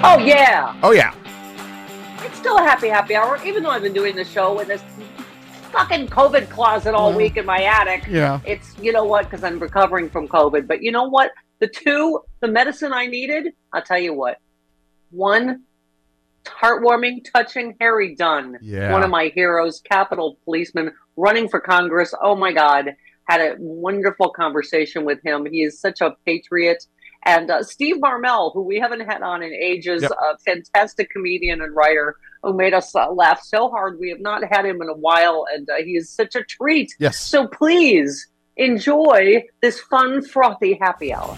Oh yeah, Oh yeah. it's still a happy happy hour, even though I've been doing the show in this fucking COVID closet all week in my attic. Yeah. It's you know what, because I'm recovering from COVID. But you know what? The two, the medicine I needed, I'll tell you what. One, heartwarming, touching Harry Dunn, Yeah. one of my heroes, Capitol policeman, running for Congress. Oh my God, had a wonderful conversation with him. He is such a patriot. And uh, Steve Marmel, who we haven't had on in ages, Yep. a fantastic comedian and writer who made us uh, laugh so hard. We have not had him in a while, and uh, he is such a treat. Yes. So please enjoy this fun, frothy happy hour.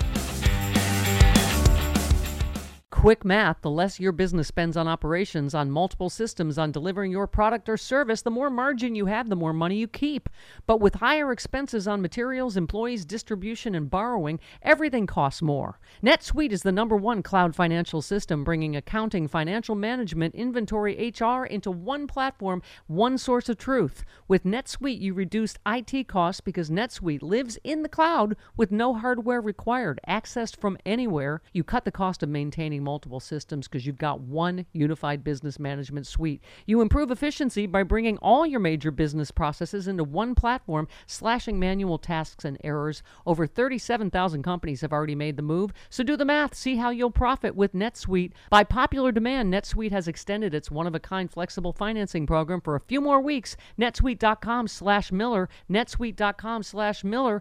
Quick math the less your business spends on operations, on multiple systems, on delivering your product or service, the more margin you have, the more money you keep. But with higher expenses on materials, employees, distribution, and borrowing, everything costs more. NetSuite is the number one cloud financial system, bringing accounting, financial management, inventory, HR into one platform, one source of truth. With NetSuite, you reduce IT costs because NetSuite lives in the cloud with no hardware required, accessed from anywhere. You cut the cost of maintaining multiple systems because you've got one unified business management suite. You improve efficiency by bringing all your major business processes into one platform, slashing manual tasks and errors. Over 37,000 companies have already made the move, so do the math. See how you'll profit with NetSuite. By popular demand, NetSuite has extended its one-of-a-kind flexible financing program for a few more weeks. netsuite.com slash Miller, netsuite.com slash Miller.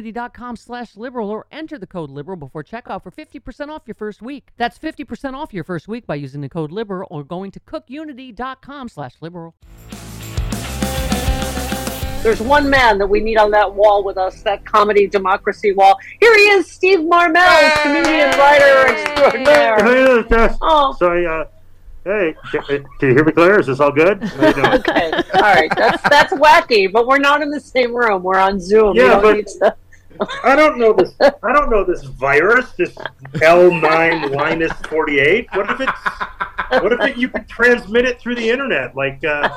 cookunity.com slash liberal or enter the code liberal before checkout for 50% off your first week. That's 50% off your first week by using the code liberal or going to cookunity.com slash liberal. There's one man that we need on that wall with us, that comedy democracy wall. Here he is, Steve Marmel, comedian, writer extraordinaire. Hey, Jess. Oh. Sorry, uh, hey, can, can you hear me clear? Is this all good? How you doing? Okay, all right, that's that's wacky, but we're not in the same room. We're on Zoom. Yeah, you don't but- need to- I don't know this. I don't know this virus. This L9 Linus 48. What if it's? What if it, you could transmit it through the internet, like uh,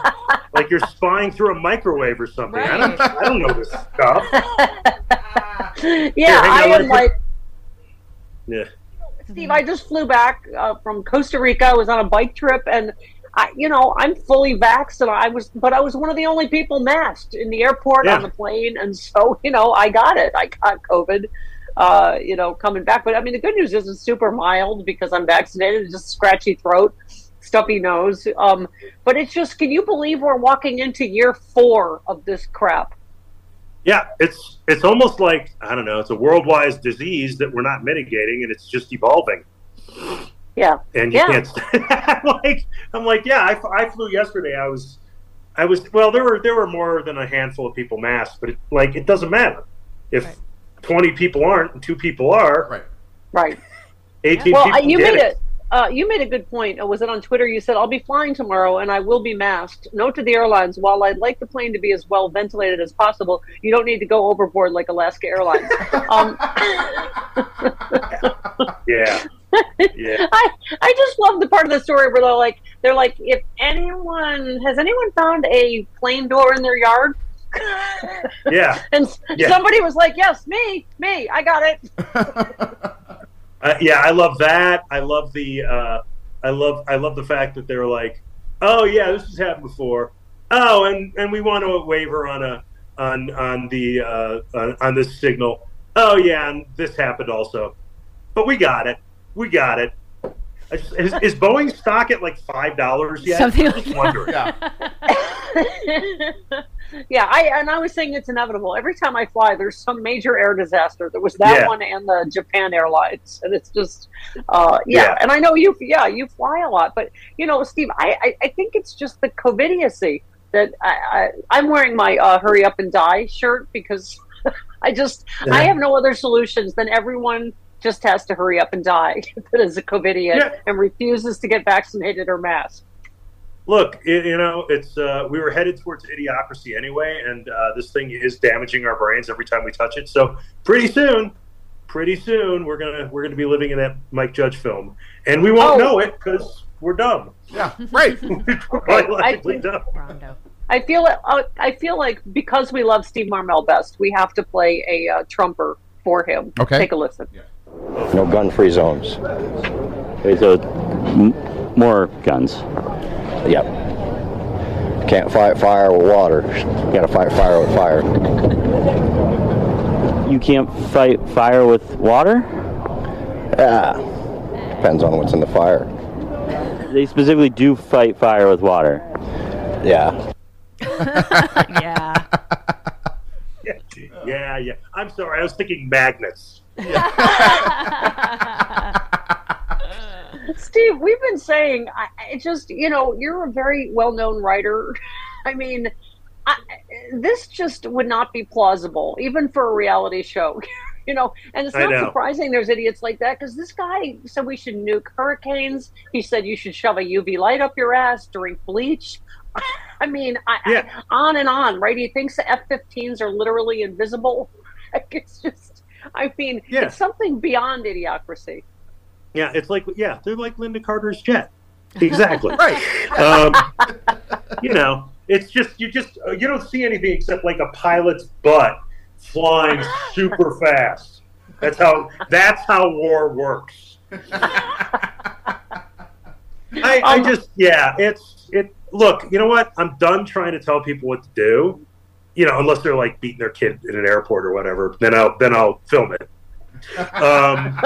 like you're spying through a microwave or something? I don't. I don't know this stuff. yeah, hang I am let like Yeah. Steve. I just flew back uh, from Costa Rica. I was on a bike trip, and I, you know, I'm fully vaxxed, and I was, but I was one of the only people masked in the airport Yeah. on the plane, and so you know, I got it. I got COVID. Uh, you know, coming back, but I mean, the good news is it's super mild because I'm vaccinated. It's just scratchy throat, stuffy nose. Um, but it's just, can you believe we're walking into year four of this crap? Yeah, it's it's almost like I don't know. It's a worldwide disease that we're not mitigating, and it's just evolving. Yeah, and you Yeah. can't. I'm like, I'm like, yeah. I, I flew yesterday. I was, I was. Well, there were there were more than a handful of people masked, but it, like it doesn't matter if Right. twenty people aren't and two people are. Right. right. Eighteen Well, people uh, you get made it. it. Uh, you made a good point. Uh, Was it on Twitter? You said, I'll be flying tomorrow and I will be masked. Note to the airlines while I'd like the plane to be as well ventilated as possible, you don't need to go overboard like Alaska Airlines. um, Yeah, yeah. I, I just love the part of the story where they're like, they're like, if anyone has anyone found a plane door in their yard? Yeah, and Yeah. somebody was like, yes, me, me, I got it. uh, yeah. I love that. I love the. Uh, I love. I love the fact that they're like, oh yeah, this has happened before. Oh, and and we want to waiver on a on on the uh, on, on this signal. Oh yeah, and this happened also, but we got it. We got it. Is, Is, is Boeing stock at like five dollars yet? Something I'm like just that. wondering. Yeah. yeah, I and I was saying it's inevitable. Every time I fly, there's some major air disaster. There was that Yeah. one and the Japan Airlines, and it's just, uh, yeah. Yeah. And I know you, yeah, you fly a lot, but you know, Steve, I, I, I think it's just the COVIDiocy that I, I I'm wearing my uh, "Hurry Up and Die" shirt because I just I have no other solutions than everyone just has to hurry up and die that is a COVIDian Yeah. and refuses to get vaccinated or masked. Look, it, you know, it's uh, we were headed towards idiocracy anyway, and uh, this thing is damaging our brains every time we touch it. So pretty soon, pretty soon, we're gonna we're gonna be living in that Mike Judge film, and we won't Oh. know it because we're dumb. Yeah. Right. we're biologically I- dumb. I feel uh, I feel like because we love Steve Marmel best, we have to play a uh, trumper for him. Okay. take a listen. No gun-free zones. Okay, so m- more guns. Yep. Can't fight fire with water. You gotta fight fire with fire. You can't fight fire with water? Yeah. Depends on what's in the fire. They specifically do fight fire with water. Yeah. yeah. Yeah, yeah. I'm sorry, I was thinking magnets. Steve, we've been saying, I, I just you know, you're a very well-known writer. I mean, I, this just would not be plausible, even for a reality show. you know, and it's not surprising there's idiots like that because this guy said we should nuke hurricanes. He said you should shove a UV light up your ass, drink bleach. I mean, I, Yeah. I, on and on, right? He thinks the F-15s are literally invisible. Like it's just, I mean, Yeah. it's something beyond idiocracy. Yeah, it's like yeah, they're like Lynda Carter's jet. Exactly. Right. um, you know, it's just you just uh, you don't see anything except like a pilot's butt flying super fast. That's how that's how war works. I, I Um, just yeah, it's it. Look, you know what? I'm done trying to tell people what to do. You know, unless they're like beating their kid in an airport or whatever, then I'll then I'll film it. Um,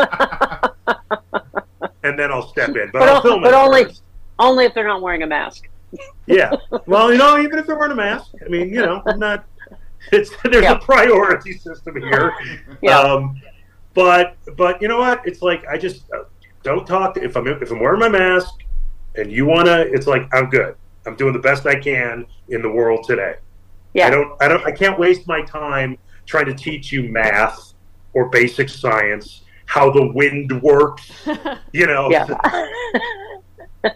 and then I'll step in, but, But I'll film but it only- first. Only if they're not wearing a mask. Yeah. Well, you know, even if they're wearing a mask, I mean, you know, I'm not. It's there's Yeah. a priority system here. Yeah. Um, but but you know what? It's like I just uh, don't talk if I'm if I'm wearing my mask and you wanna. It's like I'm good. I'm doing the best I can in the world today. Yeah. I don't. I don't. I can't waste my time trying to teach you math or basic science, how the wind works. You know. Yeah.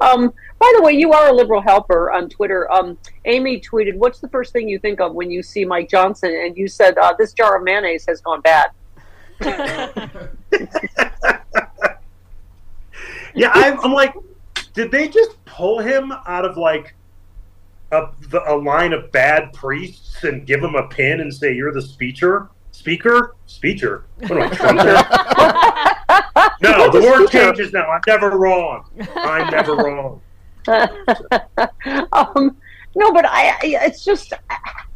um, by the way, you are a liberal helper on Twitter. Um, Amy tweeted, "What's the first thing you think of when you see Mike Johnson?" And you said, uh, "This jar of mayonnaise has gone bad." Yeah, I'm, I'm like, did they just pull him out of like a, a line of bad priests and give them a pin and say you're the speaker? Speaker? Speaker? What am I, Trump? no, the word changes now. I'm never wrong. I'm never wrong. um, no, but I, I it's just,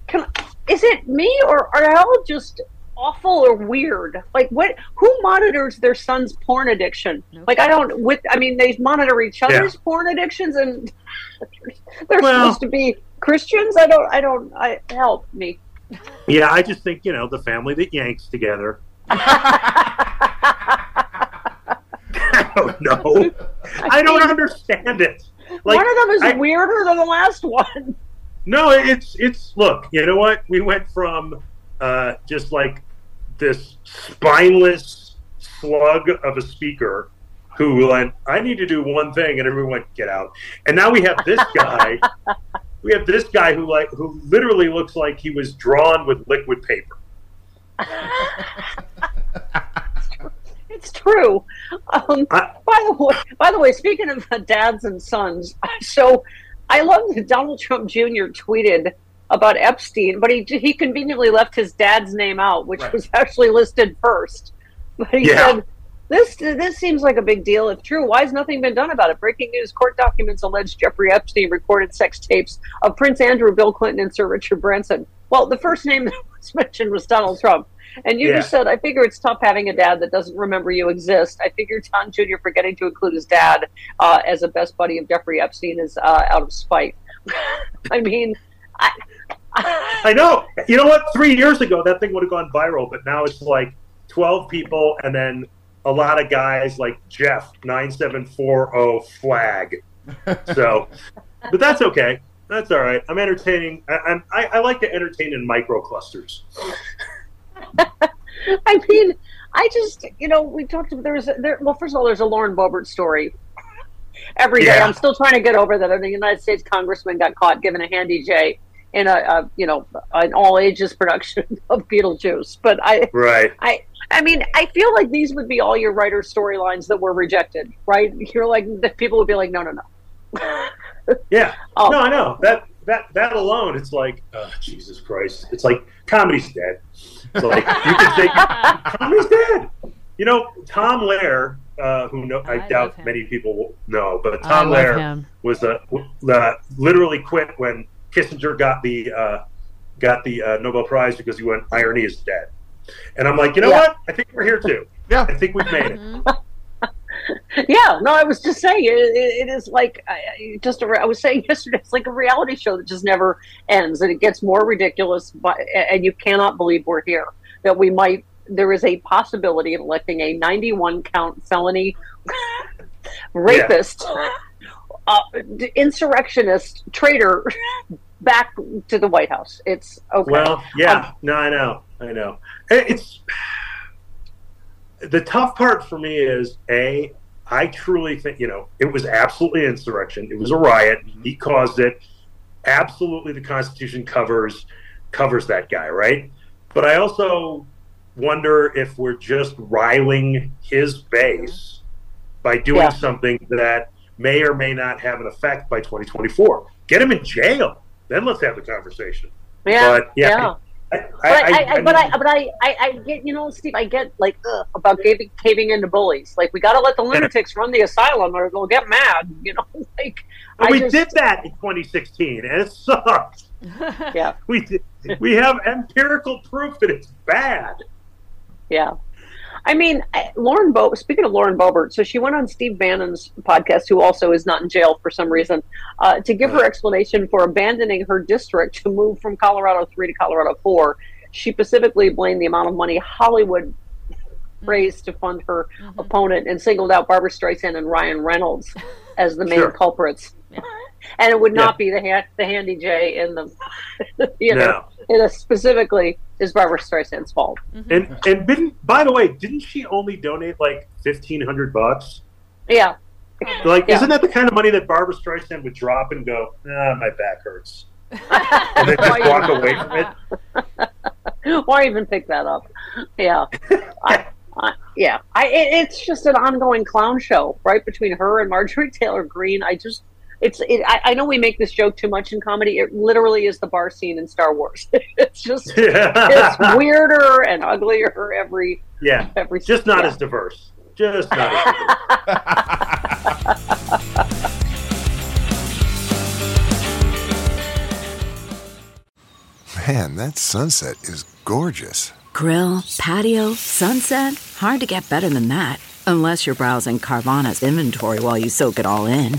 can, is it me or are all just awful or weird? Like, what? Who monitors their son's porn addiction? Like, I don't. With, I mean, they monitor each other's porn addictions, and they're Well- supposed to be Christians. I don't. I don't. I help me. Yeah, I just think you know the family that yanks together. I don't know. I don't understand it. Like, one of them is I- weirder than the last one. No, it's it's look. You know what? We went from uh, just like this spineless slug of a speaker who went, "I need to do one thing," and everyone went, "Get out." And now we have this guy. we have this guy who like who literally looks like he was drawn with liquid paper. It's true. Um, I- by the way, by the way, speaking of uh, dads and sons, so I love that Donald Trump Jr. tweeted about Epstein, but he he conveniently left his dad's name out, which Right. was actually listed first. But he Yeah. said. This this seems like a big deal. If true, why has nothing been done about it? Breaking news: Court documents allege Jeffrey Epstein recorded sex tapes of Prince Andrew, Bill Clinton, and Sir Richard Branson. Well, the first name that was mentioned was Donald Trump, and you Yeah. just said, "I figure it's tough having a dad that doesn't remember you exist." I figure Don Jr. forgetting to include his dad uh, as a best buddy of Jeffrey Epstein is uh, out of spite. I mean, I, I know. You know what? Three years ago, that thing would have gone viral, but now it's like twelve people, and then a lot of guys like Jeff nine seven four zero flag. So, but that's okay. That's all right. I'm entertaining. I, I'm, I, I like to entertain in micro clusters. I mean, I just, you know, we talked. There was there. Well, first of all, there's a Lauren Boebert story. Every day, Yeah. I'm still trying to get over that. The United States congressman got caught giving a handy J in a, a you know, an all ages production of Beetlejuice. But I, Right. I, I mean, I feel like these would be all your writer storylines that were rejected, right? You're like, the people would be like, no, no, no. Yeah. Oh. No, I know that that that alone. It's like, oh, Jesus Christ. It's like comedy's dead. It's like you can say comedy's dead. You know, Tom Lehrer, uh, who know, I, I doubt many people will know, but Tom love Lehrer him. was uh, uh, literally quit when Kissinger got the uh, got the uh, Nobel Prize because he went irony is dead. And I'm like, you know Yeah. what? I think we're here too. Yeah. I think we've made it. Yeah, no, I was just saying it, it, it is like I, I- just a, re- I was saying yesterday. It's like a reality show that just never ends, and it gets more ridiculous. But and you cannot believe we're here. That we might there is a possibility of electing a 91 count felony rapist, uh, insurrectionist, traitor back to the White House. It's okay. Well, yeah, no, I know, I know. It's the tough part for me is a. I truly think you know it was absolutely insurrection. It was a riot. He caused it. Absolutely, the Constitution covers covers that guy, right? But I also wonder if we're just riling his base by doing Yeah. something that may or may not have an effect by 2024. Get him in jail, then let's have the conversation. yeah, but, yeah, yeah. I, But I, I, but I, but I, I, I get, you know, Steve, I get like ugh, about caving, caving into bullies. Like we got to let the lunatics run the asylum, or they'll get mad. You know, like I we just- did that in 2016, and it sucked. Yeah, We did, we have empirical proof that it's bad. yeah. I mean, Lauren Bo. Speaking of Lauren Boebert, so she went on Steve Bannon's podcast, who also is not in jail for some reason, uh, to give her explanation for abandoning her district to move from Colorado three to Colorado four. She specifically blamed the amount of money Hollywood raised to fund her opponent and singled out Barbra Streisand and Ryan Reynolds as the main Sure. culprits. And it would not Yeah. be the ha- the handy J in the, you know, No. it is specifically is Barbra Streisand's fault. And and didn't, by the way, didn't she only donate like 1,500 bucks? Yeah, Like, Yeah. isn't that the kind of money that Barbara Streisand would drop and go, ah, my back hurts, and then just walk away from it? Why even pick that up? Yeah, I, I, yeah. I it, it's just an ongoing clown show, right? Between her and Marjorie Taylor Greene. I just, it's. It, I, I know we make this joke too much in comedy. It literally is the bar scene in Star Wars. it's just, it's weirder and uglier every yeah, every. just not yeah. as diverse. Just not as diverse. Man, that sunset is gorgeous. Grill, patio, sunset. Hard to get better than that. Unless you're browsing Carvana's inventory while you soak it all in.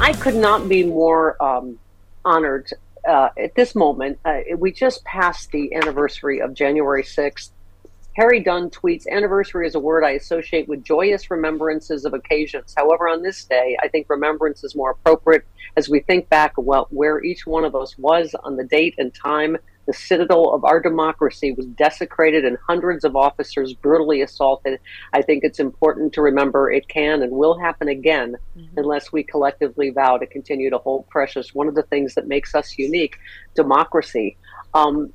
I could not be more um, honored uh, at this moment. Uh, we just passed the anniversary of January 6th. Harry Dunn tweets, Anniversary is a word I associate with joyous remembrances of occasions. However, on this day, I think remembrance is more appropriate as we think back well, where each one of us was on the date and time the citadel of our democracy was desecrated and hundreds of officers brutally assaulted. I think it's important to remember it can and will happen again mm-hmm. unless we collectively vow to continue to hold precious one of the things that makes us unique democracy. Um,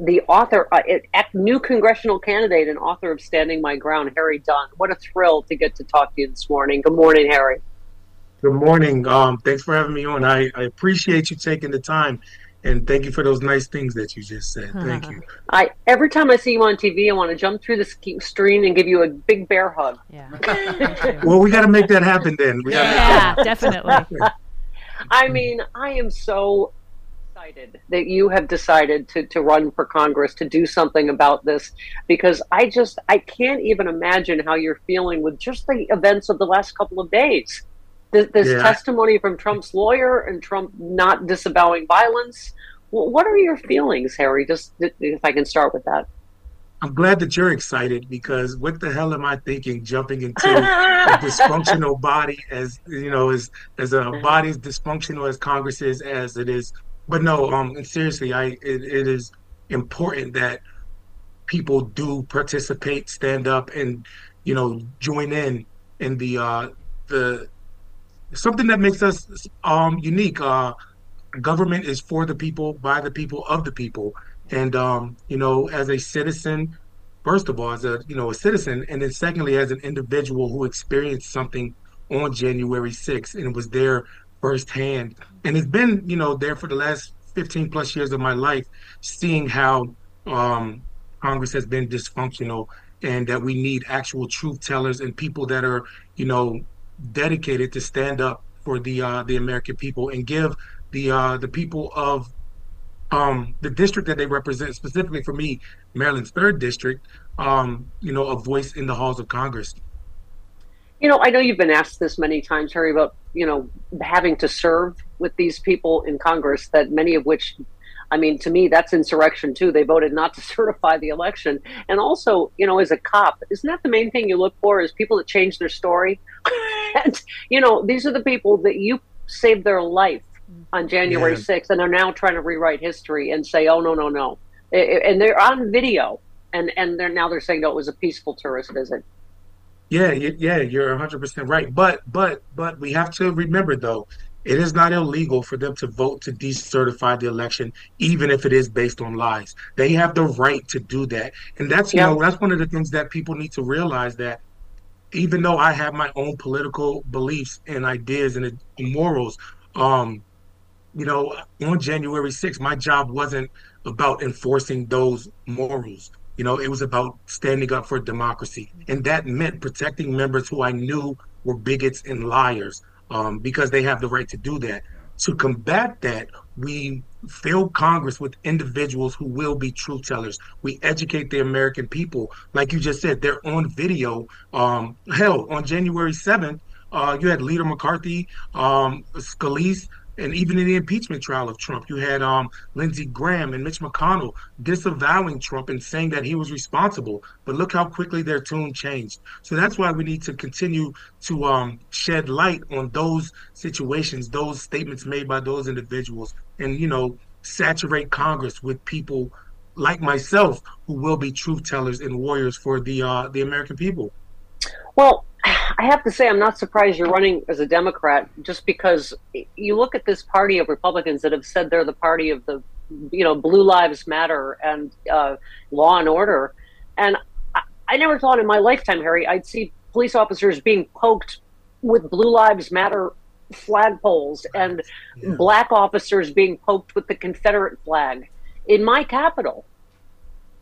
the author, uh, it, new congressional candidate and author of Standing My Ground, Harry Dunn. What a thrill to get to talk to you this morning. Good morning, Harry. Good morning. Um, thanks for having me on. I, I appreciate you taking the time and thank you for those nice things that you just said. Thank you. I every time I see you on TV, I want to jump through the screen and give you a big bear hug. Yeah. well, we got to make that happen then. We yeah, yeah definitely. I mean, I am so excited that you have decided to, to run for Congress to do something about this because I just I can't even imagine how you're feeling with just the events of the last couple of days this, yeah. testimony from Trump's lawyer and Trump not disavowing violence. What are your feelings, Harry? Just if I can start with that. I'm glad that you're excited because what the hell am I thinking jumping into a dysfunctional body as you know as as a body as dysfunctional as Congress is as it is. But no, um seriously, I it, it is important that people do participate, stand up and you know join in in the uh the something that makes us um, unique. Uh, government is for the people, by the people, of the people, and um, you know, as a citizen, first of all, as a you know a citizen, and then secondly, as an individual who experienced something on January 6th and was there firsthand, and it's been you know there for the last 15 plus years of my life, seeing how um, Congress has been dysfunctional and that we need actual truth tellers and people that are you know dedicated to stand up for the uh, the American people and give the uh, the people of um, the district that they represent, specifically for me, Maryland's third district, um, you know, a voice in the halls of Congress. You know, I know you've been asked this many times, Harry, about you know having to serve with these people in Congress, that many of which I mean, to me, that's insurrection too. They voted not to certify the election. And also, you know, as a cop, isn't that the main thing you look for is people that change their story? and, you know, these are the people that you saved their life on January yeah. 6th and are now trying to rewrite history and say, oh, no, no, no. And they're on video. And, and they're now they're saying, no, it was a peaceful tourist visit. Yeah, yeah, you're 100% right. But, but, but we have to remember, though, it is not illegal for them to vote to decertify the election, even if it is based on lies. They have the right to do that, and that's you yeah. know that's one of the things that people need to realize that even though I have my own political beliefs and ideas and morals, um, you know, on January 6th, my job wasn't about enforcing those morals. You know, it was about standing up for democracy, and that meant protecting members who I knew were bigots and liars um, because they have the right to do that. To combat that, we fill Congress with individuals who will be truth tellers. We educate the American people. Like you just said, they're on video. Um, hell, on January 7th, uh, you had Leader McCarthy, um, Scalise, and even in the impeachment trial of Trump, you had um, Lindsey Graham and Mitch McConnell disavowing Trump and saying that he was responsible. But look how quickly their tune changed. So that's why we need to continue to um, shed light on those situations, those statements made by those individuals, and you know, saturate Congress with people like myself who will be truth tellers and warriors for the uh, the American people. Well, I have to say, I'm not surprised you're running as a Democrat, just because you look at this party of Republicans that have said they're the party of the, you know, Blue Lives Matter and uh, law and order, and I, I never thought in my lifetime, Harry, I'd see police officers being poked with Blue Lives Matter flagpoles and yeah. black officers being poked with the Confederate flag in my capital.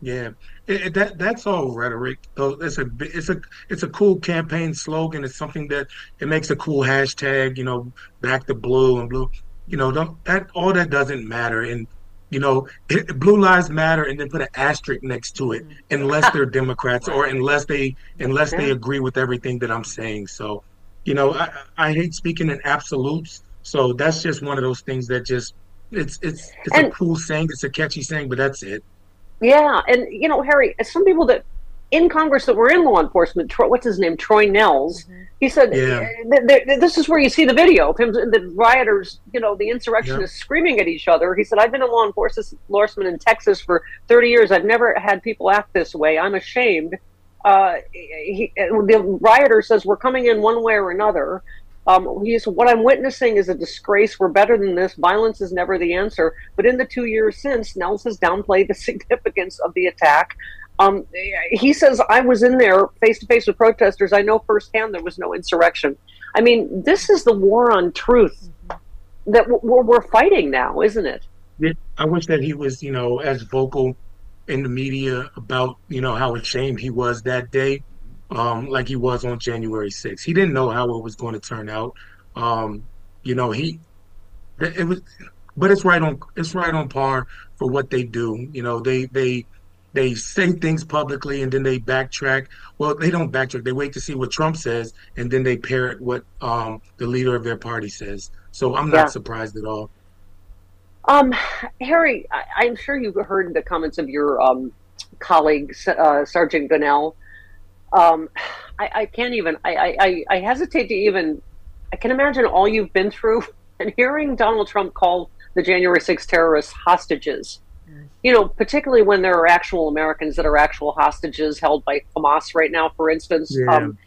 Yeah, it, it, that that's all rhetoric. Though it's a it's a it's a cool campaign slogan. It's something that it makes a cool hashtag. You know, back to blue and blue. You know, don't that all that doesn't matter. And you know, it, blue lives matter, and then put an asterisk next to it, mm-hmm. unless they're Democrats or unless they unless they agree with everything that I'm saying. So, you know, I, I hate speaking in absolutes. So that's just one of those things that just it's it's it's and, a cool saying. It's a catchy saying, but that's it. Yeah, and you know, Harry, some people that in Congress that were in law enforcement, Troy, what's his name, Troy Nehls, mm-hmm. he said, yeah. "This is where you see the video of him, the rioters, you know, the insurrectionists yep. screaming at each other." He said, "I've been a law enforcement lawman in Texas for 30 years. I've never had people act this way. I'm ashamed." Uh, he, the rioter says, "We're coming in one way or another." Um, he's what I'm witnessing is a disgrace. We're better than this. Violence is never the answer. But in the two years since, Nehls has downplayed the significance of the attack. Um, he says, I was in there face to face with protesters. I know firsthand there was no insurrection. I mean, this is the war on truth that we're, we're fighting now, isn't it? I wish that he was, you know, as vocal in the media about, you know, how ashamed he was that day um, like he was on January 6th. He didn't know how it was going to turn out. Um, you know, he it was, but it's right on it's right on par for what they do. You know, they they they say things publicly and then they backtrack. Well, they don't backtrack. They wait to see what Trump says and then they parrot what um, the leader of their party says. So I'm not yeah. surprised at all. Um, Harry, I, am sure you've heard the comments of your um, colleague, uh, Sergeant Gonell, um, I, I, can't even. I, I, I hesitate to even. I can imagine all you've been through, and hearing Donald Trump call the January 6 terrorists hostages. Mm. You know, particularly when there are actual Americans that are actual hostages held by Hamas right now, for instance. Yeah. Um,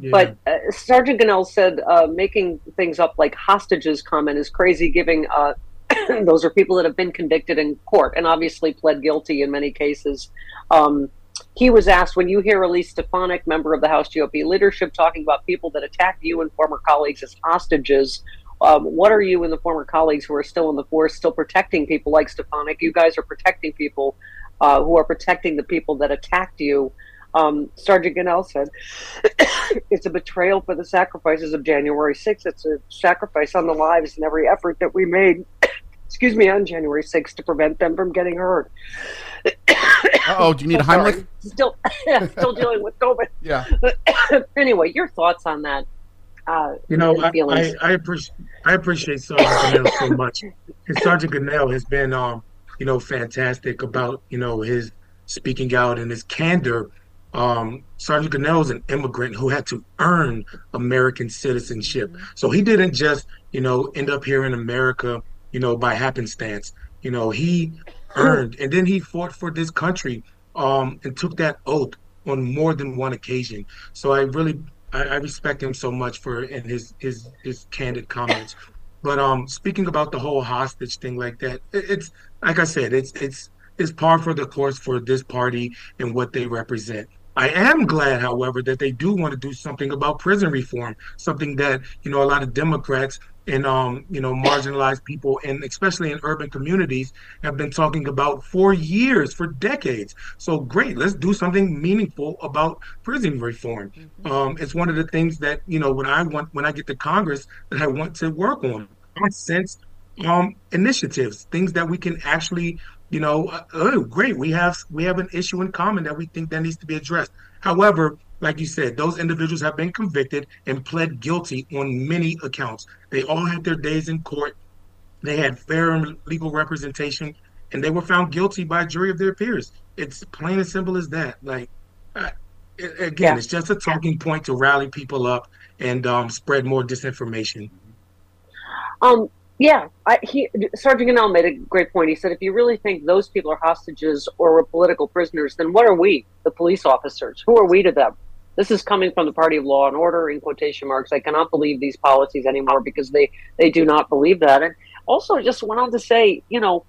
yeah. But uh, Sergeant Gonell said uh, making things up like hostages comment is crazy, giving uh, those are people that have been convicted in court and obviously pled guilty in many cases. Um, he was asked when you hear Elise Stefanik, member of the House GOP leadership, talking about people that attacked you and former colleagues as hostages. Um, what are you and the former colleagues who are still in the force, still protecting people like Stefanik? You guys are protecting people uh, who are protecting the people that attacked you. Um, Sergeant Gonell said, It's a betrayal for the sacrifices of January 6th. It's a sacrifice on the lives and every effort that we made, excuse me, on January 6th to prevent them from getting hurt oh, do you need a Heimlich? Still, still dealing with COVID. Yeah. anyway, your thoughts on that? Uh, you know, I, I, I, appreciate I appreciate Sergeant Gonell so much. And Sergeant Gonell has been, um, you know, fantastic about you know his speaking out and his candor. Um, Sergeant Gonell is an immigrant who had to earn American citizenship, mm-hmm. so he didn't just you know end up here in America, you know, by happenstance. You know, he earned, and then he fought for this country um, and took that oath on more than one occasion. So I really I, I respect him so much for and his his his candid comments. But um, speaking about the whole hostage thing like that, it, it's like I said, it's it's it's par for the course for this party and what they represent. I am glad, however, that they do want to do something about prison reform, something that you know a lot of Democrats and um, you know marginalized people, and especially in urban communities, have been talking about for years, for decades. So great, let's do something meaningful about prison reform. Mm-hmm. Um, it's one of the things that you know when I want when I get to Congress that I want to work on. I sense um, initiatives, things that we can actually you know, uh, oh, great, we have we have an issue in common that we think that needs to be addressed. However, like you said, those individuals have been convicted and pled guilty on many accounts. They all had their days in court. They had fair legal representation, and they were found guilty by a jury of their peers. It's plain and simple as that. Like, uh, again, yeah. it's just a talking point to rally people up and um, spread more disinformation. Um, yeah, I, he, Sergeant Gonell made a great point. He said, if you really think those people are hostages or political prisoners, then what are we, the police officers? Who are we to them? This is coming from the party of law and order in quotation marks. I cannot believe these policies anymore because they, they do not believe that. And also just went on to say, you know,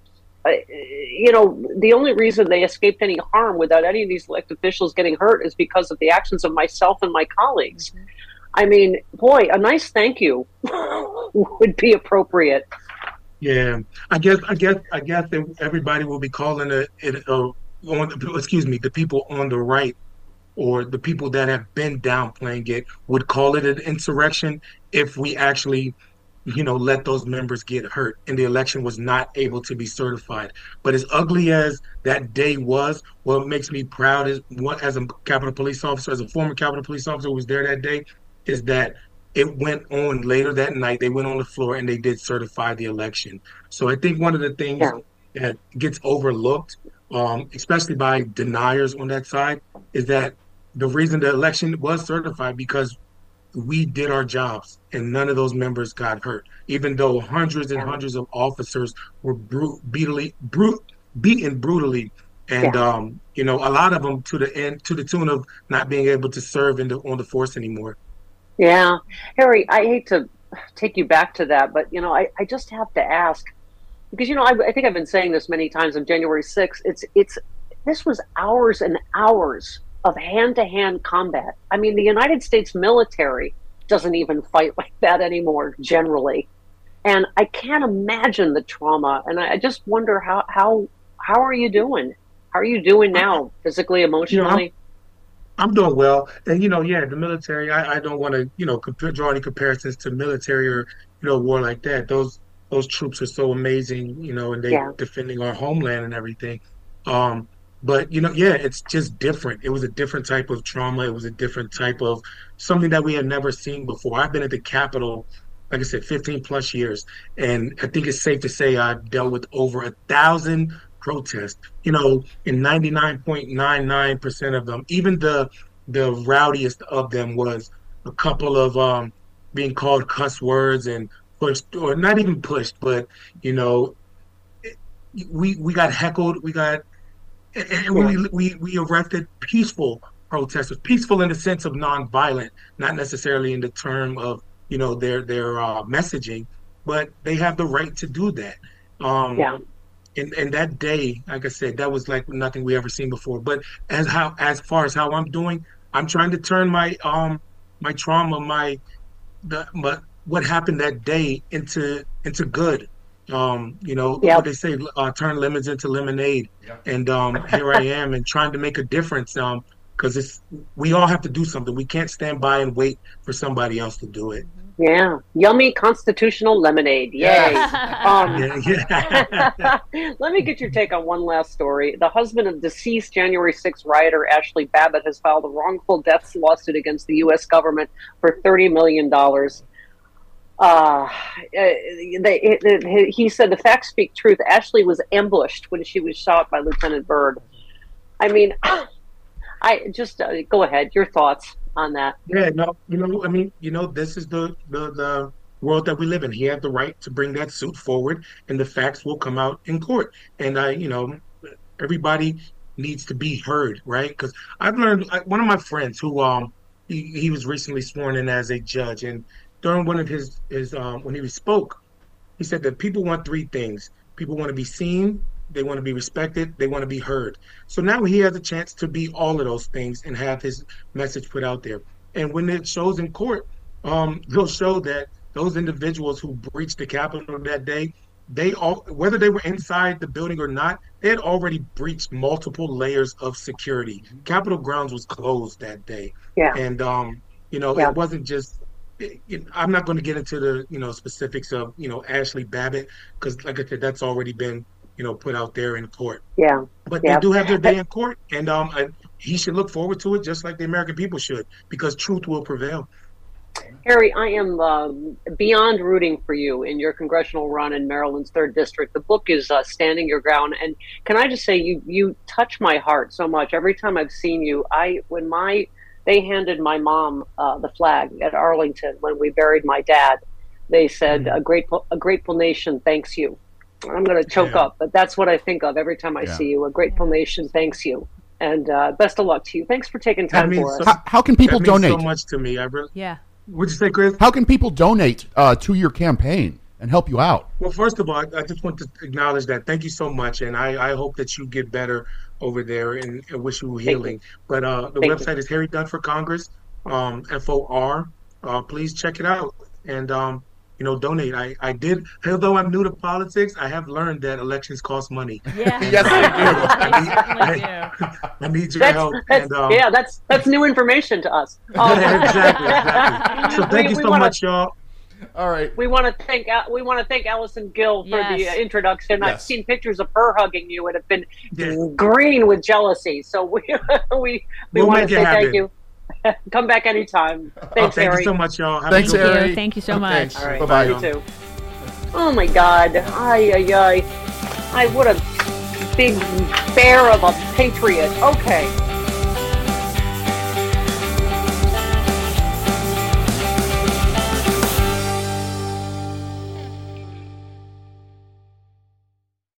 uh, you know, the only reason they escaped any harm without any of these elected officials getting hurt is because of the actions of myself and my colleagues. Mm-hmm. I mean, boy, a nice thank you would be appropriate. Yeah, I guess, I guess, I guess that everybody will be calling it, it uh, on, excuse me, the people on the right or the people that have been downplaying it would call it an insurrection if we actually you know let those members get hurt and the election was not able to be certified but as ugly as that day was what makes me proud is what as a capitol police officer as a former capitol police officer who was there that day is that it went on later that night. They went on the floor and they did certify the election. So I think one of the things yeah. that gets overlooked, um, especially by deniers on that side, is that the reason the election was certified because we did our jobs and none of those members got hurt, even though hundreds and hundreds of officers were bru- brutally, beaten brutally. And yeah. um, you know, a lot of them to the end, to the tune of not being able to serve in the, on the force anymore. Yeah. Harry, I hate to take you back to that, but, you know, I, I just have to ask because, you know, I, I think I've been saying this many times on January 6th. It's, it's, this was hours and hours of hand to hand combat. I mean, the United States military doesn't even fight like that anymore, generally. And I can't imagine the trauma. And I just wonder how, how, how are you doing? How are you doing now, physically, emotionally? You know, I'm doing well, and you know, yeah, the military. I, I don't want to, you know, compare, draw any comparisons to military or you know war like that. Those those troops are so amazing, you know, and they yeah. defending our homeland and everything. Um, but you know, yeah, it's just different. It was a different type of trauma. It was a different type of something that we had never seen before. I've been at the Capitol, like I said, 15 plus years, and I think it's safe to say I've dealt with over a thousand protests You know, in 99.99% of them, even the the rowdiest of them was a couple of um, being called cuss words and pushed, or not even pushed, but you know, we we got heckled, we got, and we we we arrested peaceful protesters, peaceful in the sense of nonviolent, not necessarily in the term of you know their their uh, messaging, but they have the right to do that. Um, yeah and and that day, like I said, that was like nothing we ever seen before. But as how as far as how I'm doing, I'm trying to turn my um my trauma, my the but what happened that day into into good. Um, you know yep. what they say, uh, turn lemons into lemonade. Yep. And um, here I am, and trying to make a difference. Um, because it's we all have to do something. We can't stand by and wait for somebody else to do it. Yeah, yummy constitutional lemonade. Yay! um, let me get your take on one last story. The husband of deceased January 6 rioter Ashley Babbitt has filed a wrongful death lawsuit against the U.S. government for thirty million dollars. Uh, they, they, he said the facts speak truth. Ashley was ambushed when she was shot by Lieutenant Byrd. I mean, I just uh, go ahead. Your thoughts on that. Yeah, no, you know, I mean, you know, this is the the the world that we live in. He had the right to bring that suit forward, and the facts will come out in court. And I, you know, everybody needs to be heard, right? Because I've learned one of my friends who um he, he was recently sworn in as a judge, and during one of his his um when he spoke, he said that people want three things: people want to be seen, they want to be respected, they want to be heard. So now he has a chance to be all of those things and have his message put out there. And when it shows in court, um, he'll show that those individuals who breached the Capitol that day, they all, whether they were inside the building or not, they had already breached multiple layers of security. Capitol grounds was closed that day. Yeah. And, um, you know, yeah. it wasn't just I'm not going to get into the you know specifics of you know Ashley Babbitt because like I said that's already been you know, put out there in court. Yeah. But yeah. they do have their day in court, and um, he should look forward to it just like the American people should, because truth will prevail. Harry, I am uh, beyond rooting for you in your congressional run in Maryland's third district. The book is uh, standing your ground, and can I just say you you touch my heart so much. Every time I've seen you, I when my they handed my mom uh, the flag at Arlington when we buried my dad. They said Mm-hmm. a grateful a grateful nation thanks you. I'm going to choke Yeah. up, but that's what I think of every time I Yeah. see you. A grateful nation thanks you, and uh, best of luck to you. Thanks for taking time means for us. How, how can people that means donate? so much to me. I really. Yeah. What'd you say, Chris? How can people donate uh, to your campaign and help you out? Well, first of all, I, I just want to acknowledge that. Thank you so much, and I, I hope that you get better over there, and, and wish you healing. But uh, the Thank website is Harry Dunn for Congress, um, F O R. Uh, please check it out and um, you know donate. I, I did, although I'm new to politics, I have learned that elections cost money. Yeah. Yes, They do. I need your That's, help. that's and, um, yeah, that's that's new information to us. Um, exactly, exactly. So thank we- you so wanna- much, y'all. All right. We want to thank we want to thank Allison Gill for the Yes. uh, introduction. I've seen pictures of her hugging you and have been Yeah. green with jealousy. So we we we We'll want make to it say happen. thank you. Come back anytime. Oh, thank Harry. you so much, y'all. Have Thanks, a good Harry. you. Thank you so Okay. much. All right, Bye-bye. you too. Oh my God! Ay ay ay! I what a big bear of a patriot. Okay.